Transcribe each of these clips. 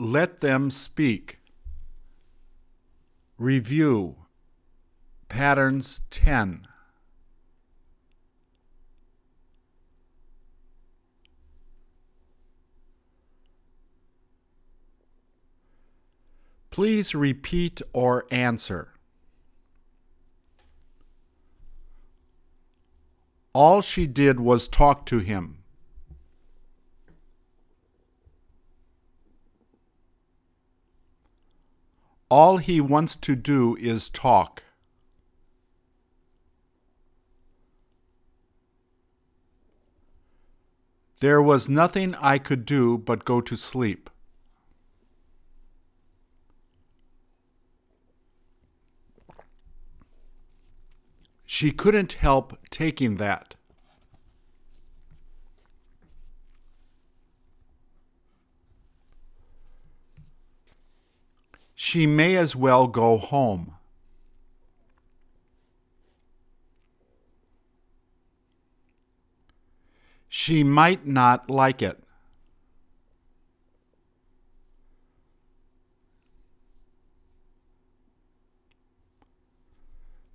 Let them speak. Review. Patterns 10. Please repeat or answer. All she did was talk to him. All he wants to do is talk. There was nothing I could do but go to sleep. She couldn't help taking that. She may as well go home. She might not like it.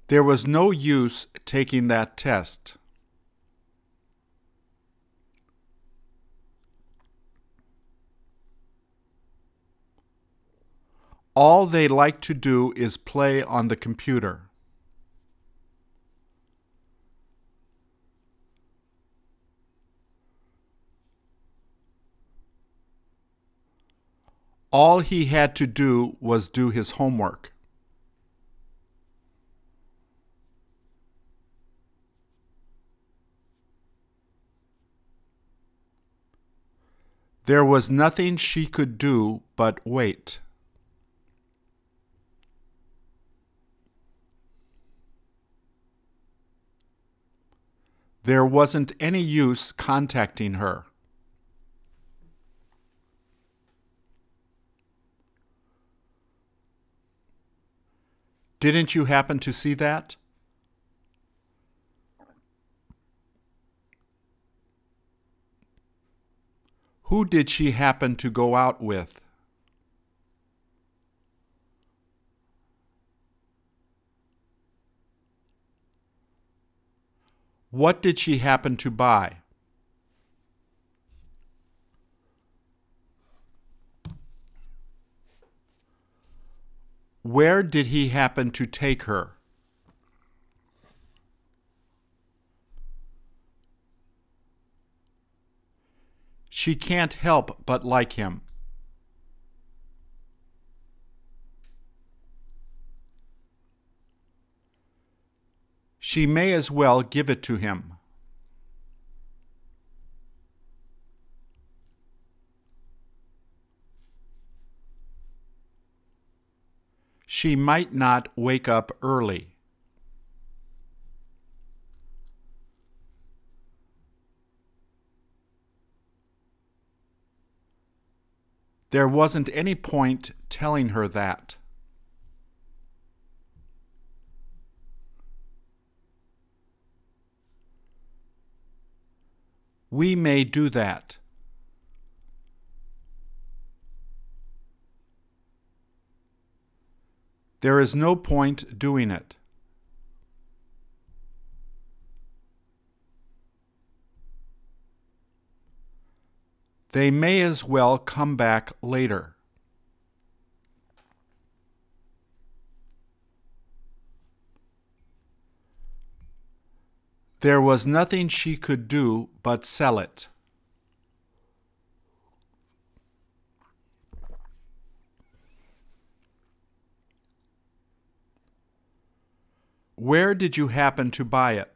There was no use taking that test. All they like to do is play on the computer. All he had to do was do his homework. There was nothing she could do but wait. There wasn't any use contacting her. Didn't you happen to see that? Who did she happen to go out with? What did she happen to buy? Where did he happen to take her? She can't help but like him. She may as well give it to him. She might not wake up early. There wasn't any point telling her that. We may do that. There is no point doing it. They may as well come back later. There was nothing she could do but sell it. Where did you happen to buy it?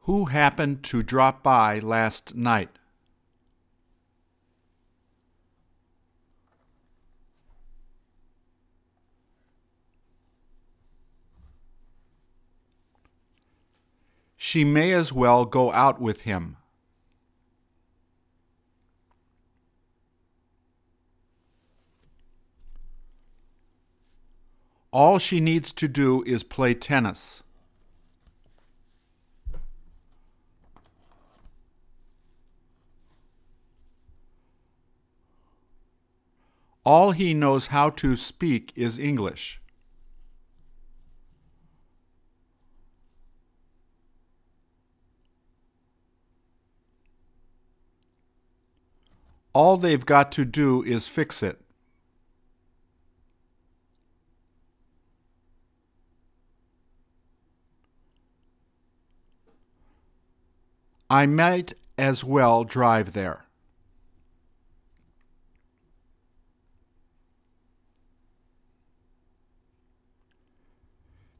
Who happened to drop by last night? she may as well go out with him. All she needs to do is play tennis. All he knows how to speak is English. All they've got to do is fix it. I might as well drive there.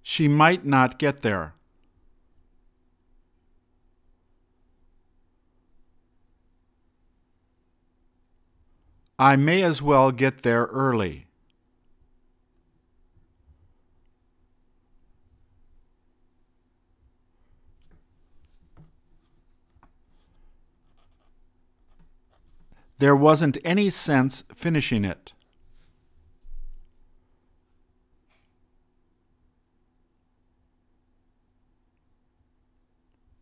She might not get there. I may as well get there early. There wasn't any sense finishing it.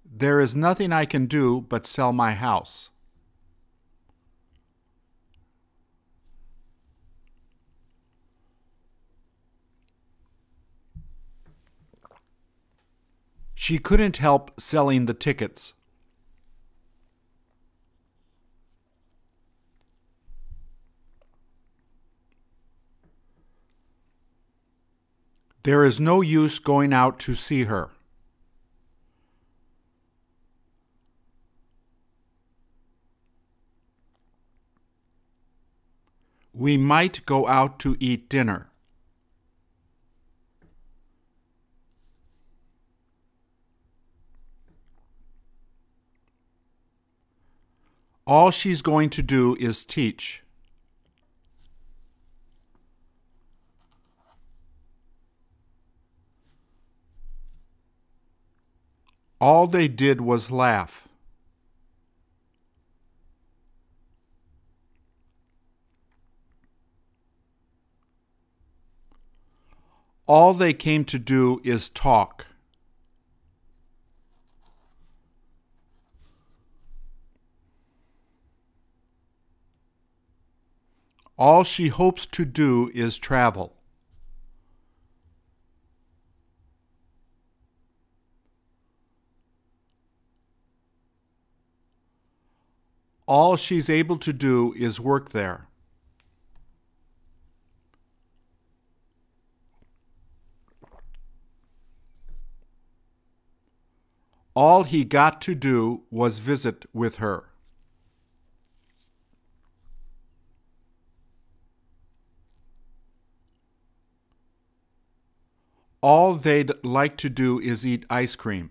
There is nothing I can do but sell my house. She couldn't help selling the tickets. There is no use going out to see her. We might go out to eat dinner. All she's going to do is teach. All they did was laugh. All they came to do is talk. All she hopes to do is travel. All she's able to do is work there. All he got to do was visit with her. All they'd like to do is eat ice cream.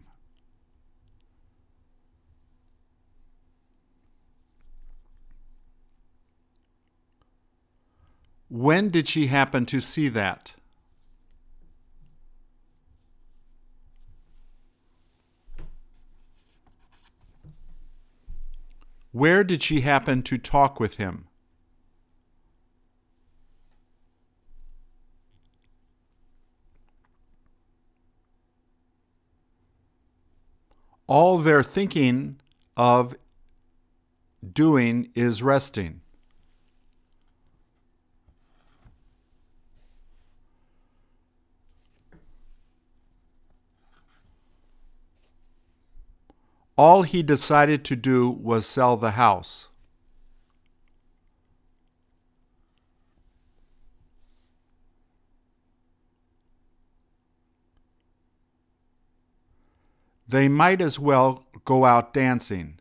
When did she happen to see that? Where did she happen to talk with him? All they're thinking of doing is resting. All he decided to do was sell the house. They might as well go out dancing.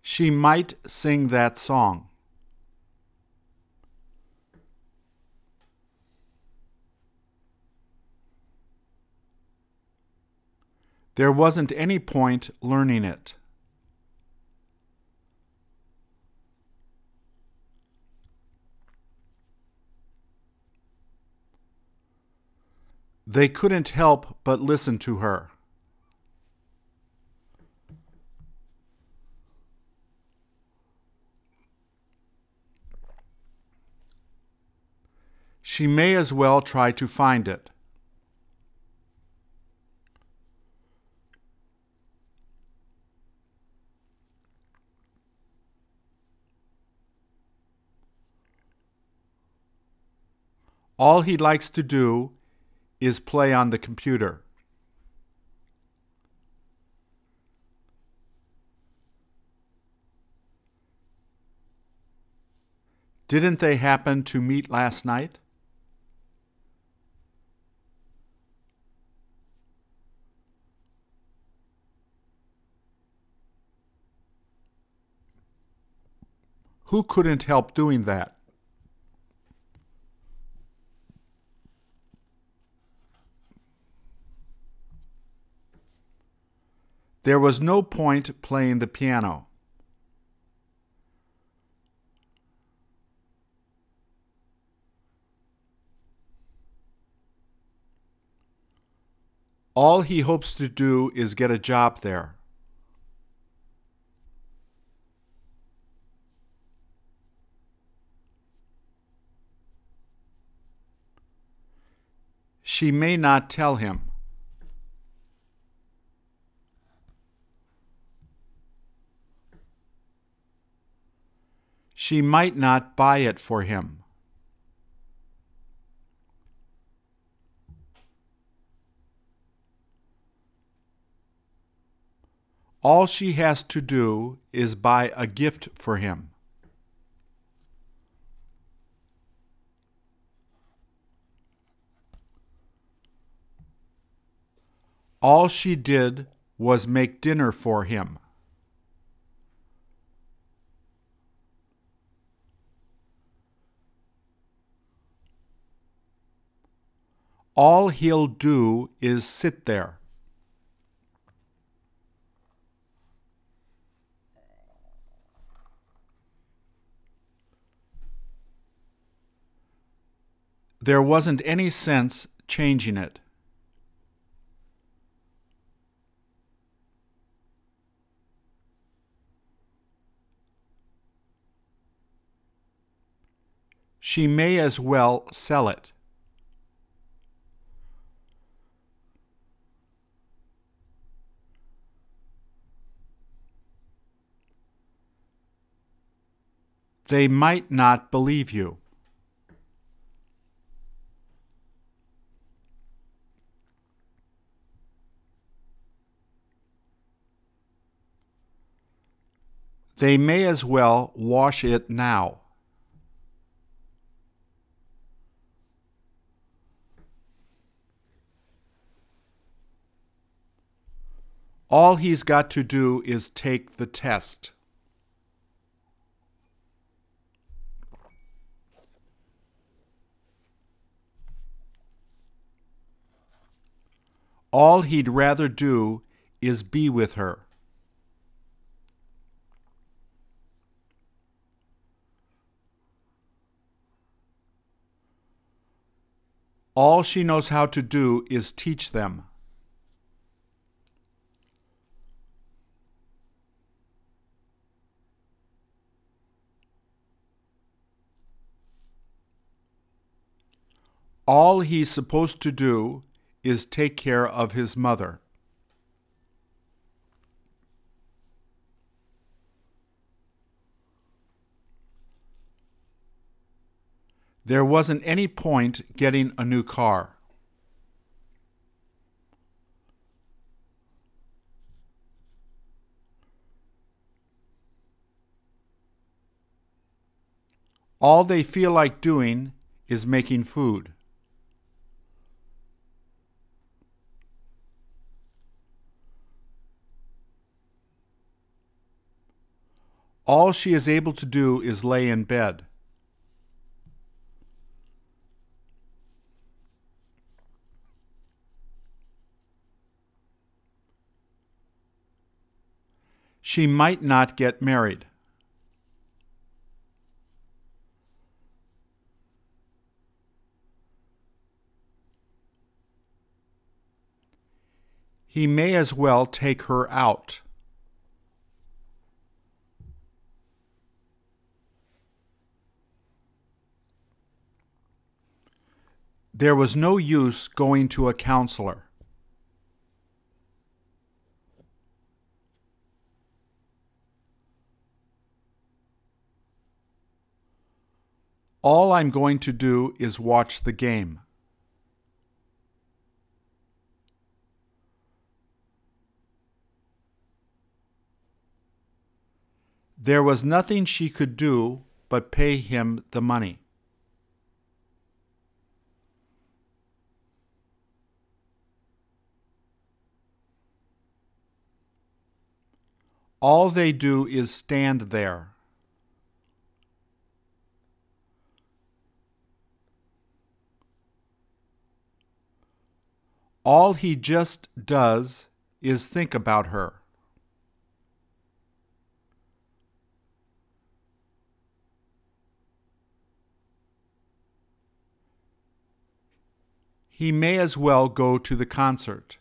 She might sing that song. There wasn't any point learning it. They couldn't help but listen to her. She may as well try to find it. All he likes to do is play on the computer. Didn't they happen to meet last night? Who couldn't help doing that? There was no point playing the piano. All he hopes to do is get a job there. She may not tell him. She might not buy it for him. All she has to do is buy a gift for him. All she did was make dinner for him. All he'll do is sit there. There wasn't any sense changing it. She may as well sell it. They might not believe you. They may as well wash it now. All he's got to do is take the test. All he'd rather do is be with her. All she knows how to do is teach them. All he's supposed to do is take care of his mother. There wasn't any point getting a new car. All they feel like doing is making food. All she is able to do is lay in bed. She might not get married. He may as well take her out. There was no use going to a counselor. All I'm going to do is watch the game. There was nothing she could do but pay him the money. All they do is stand there. All he just does is think about her. He may as well go to the concert.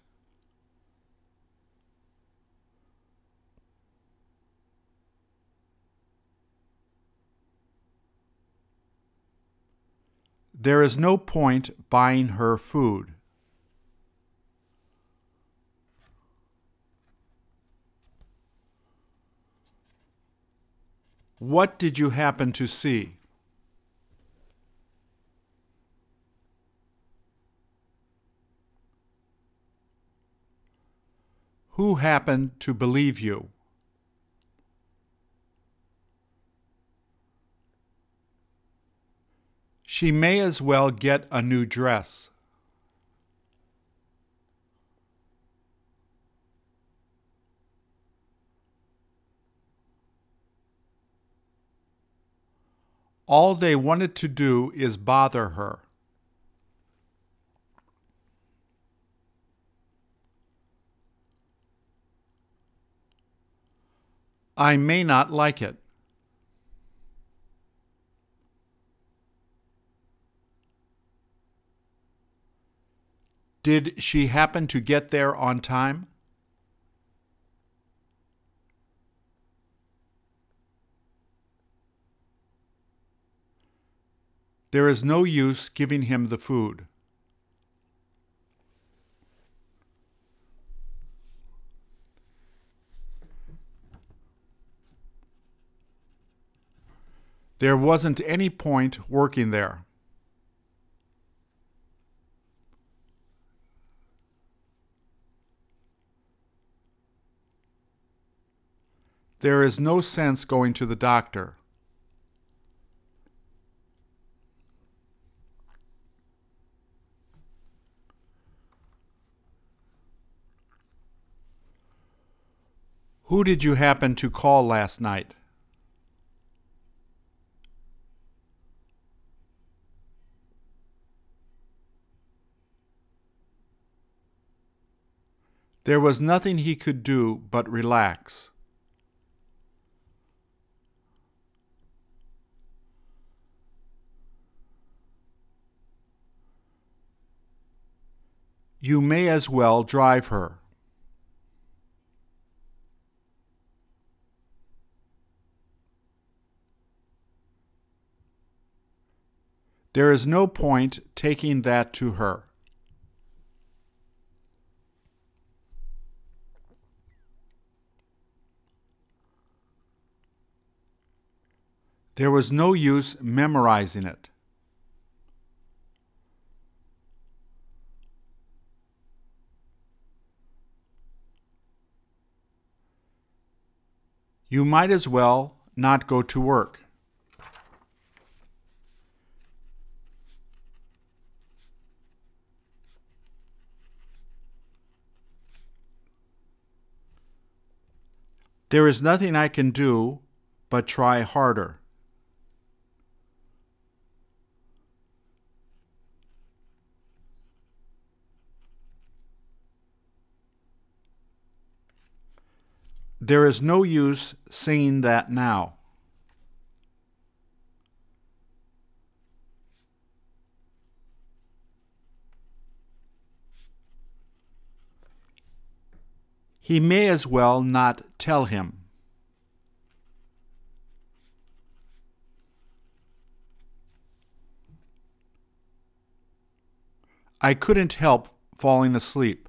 There is no point buying her food. What did you happen to see? Who happened to believe you? She may as well get a new dress. All they wanted to do is bother her. I may not like it. Did she happen to get there on time? There is no use giving him the food. There wasn't any point working there. There is no sense going to the doctor. Who did you happen to call last night? There was nothing he could do but relax. You may as well drive her. There is no point taking that to her. There was no use memorizing it. You might as well not go to work. There is nothing I can do but try harder. There is no use singing that now. He may as well not tell him. I couldn't help falling asleep.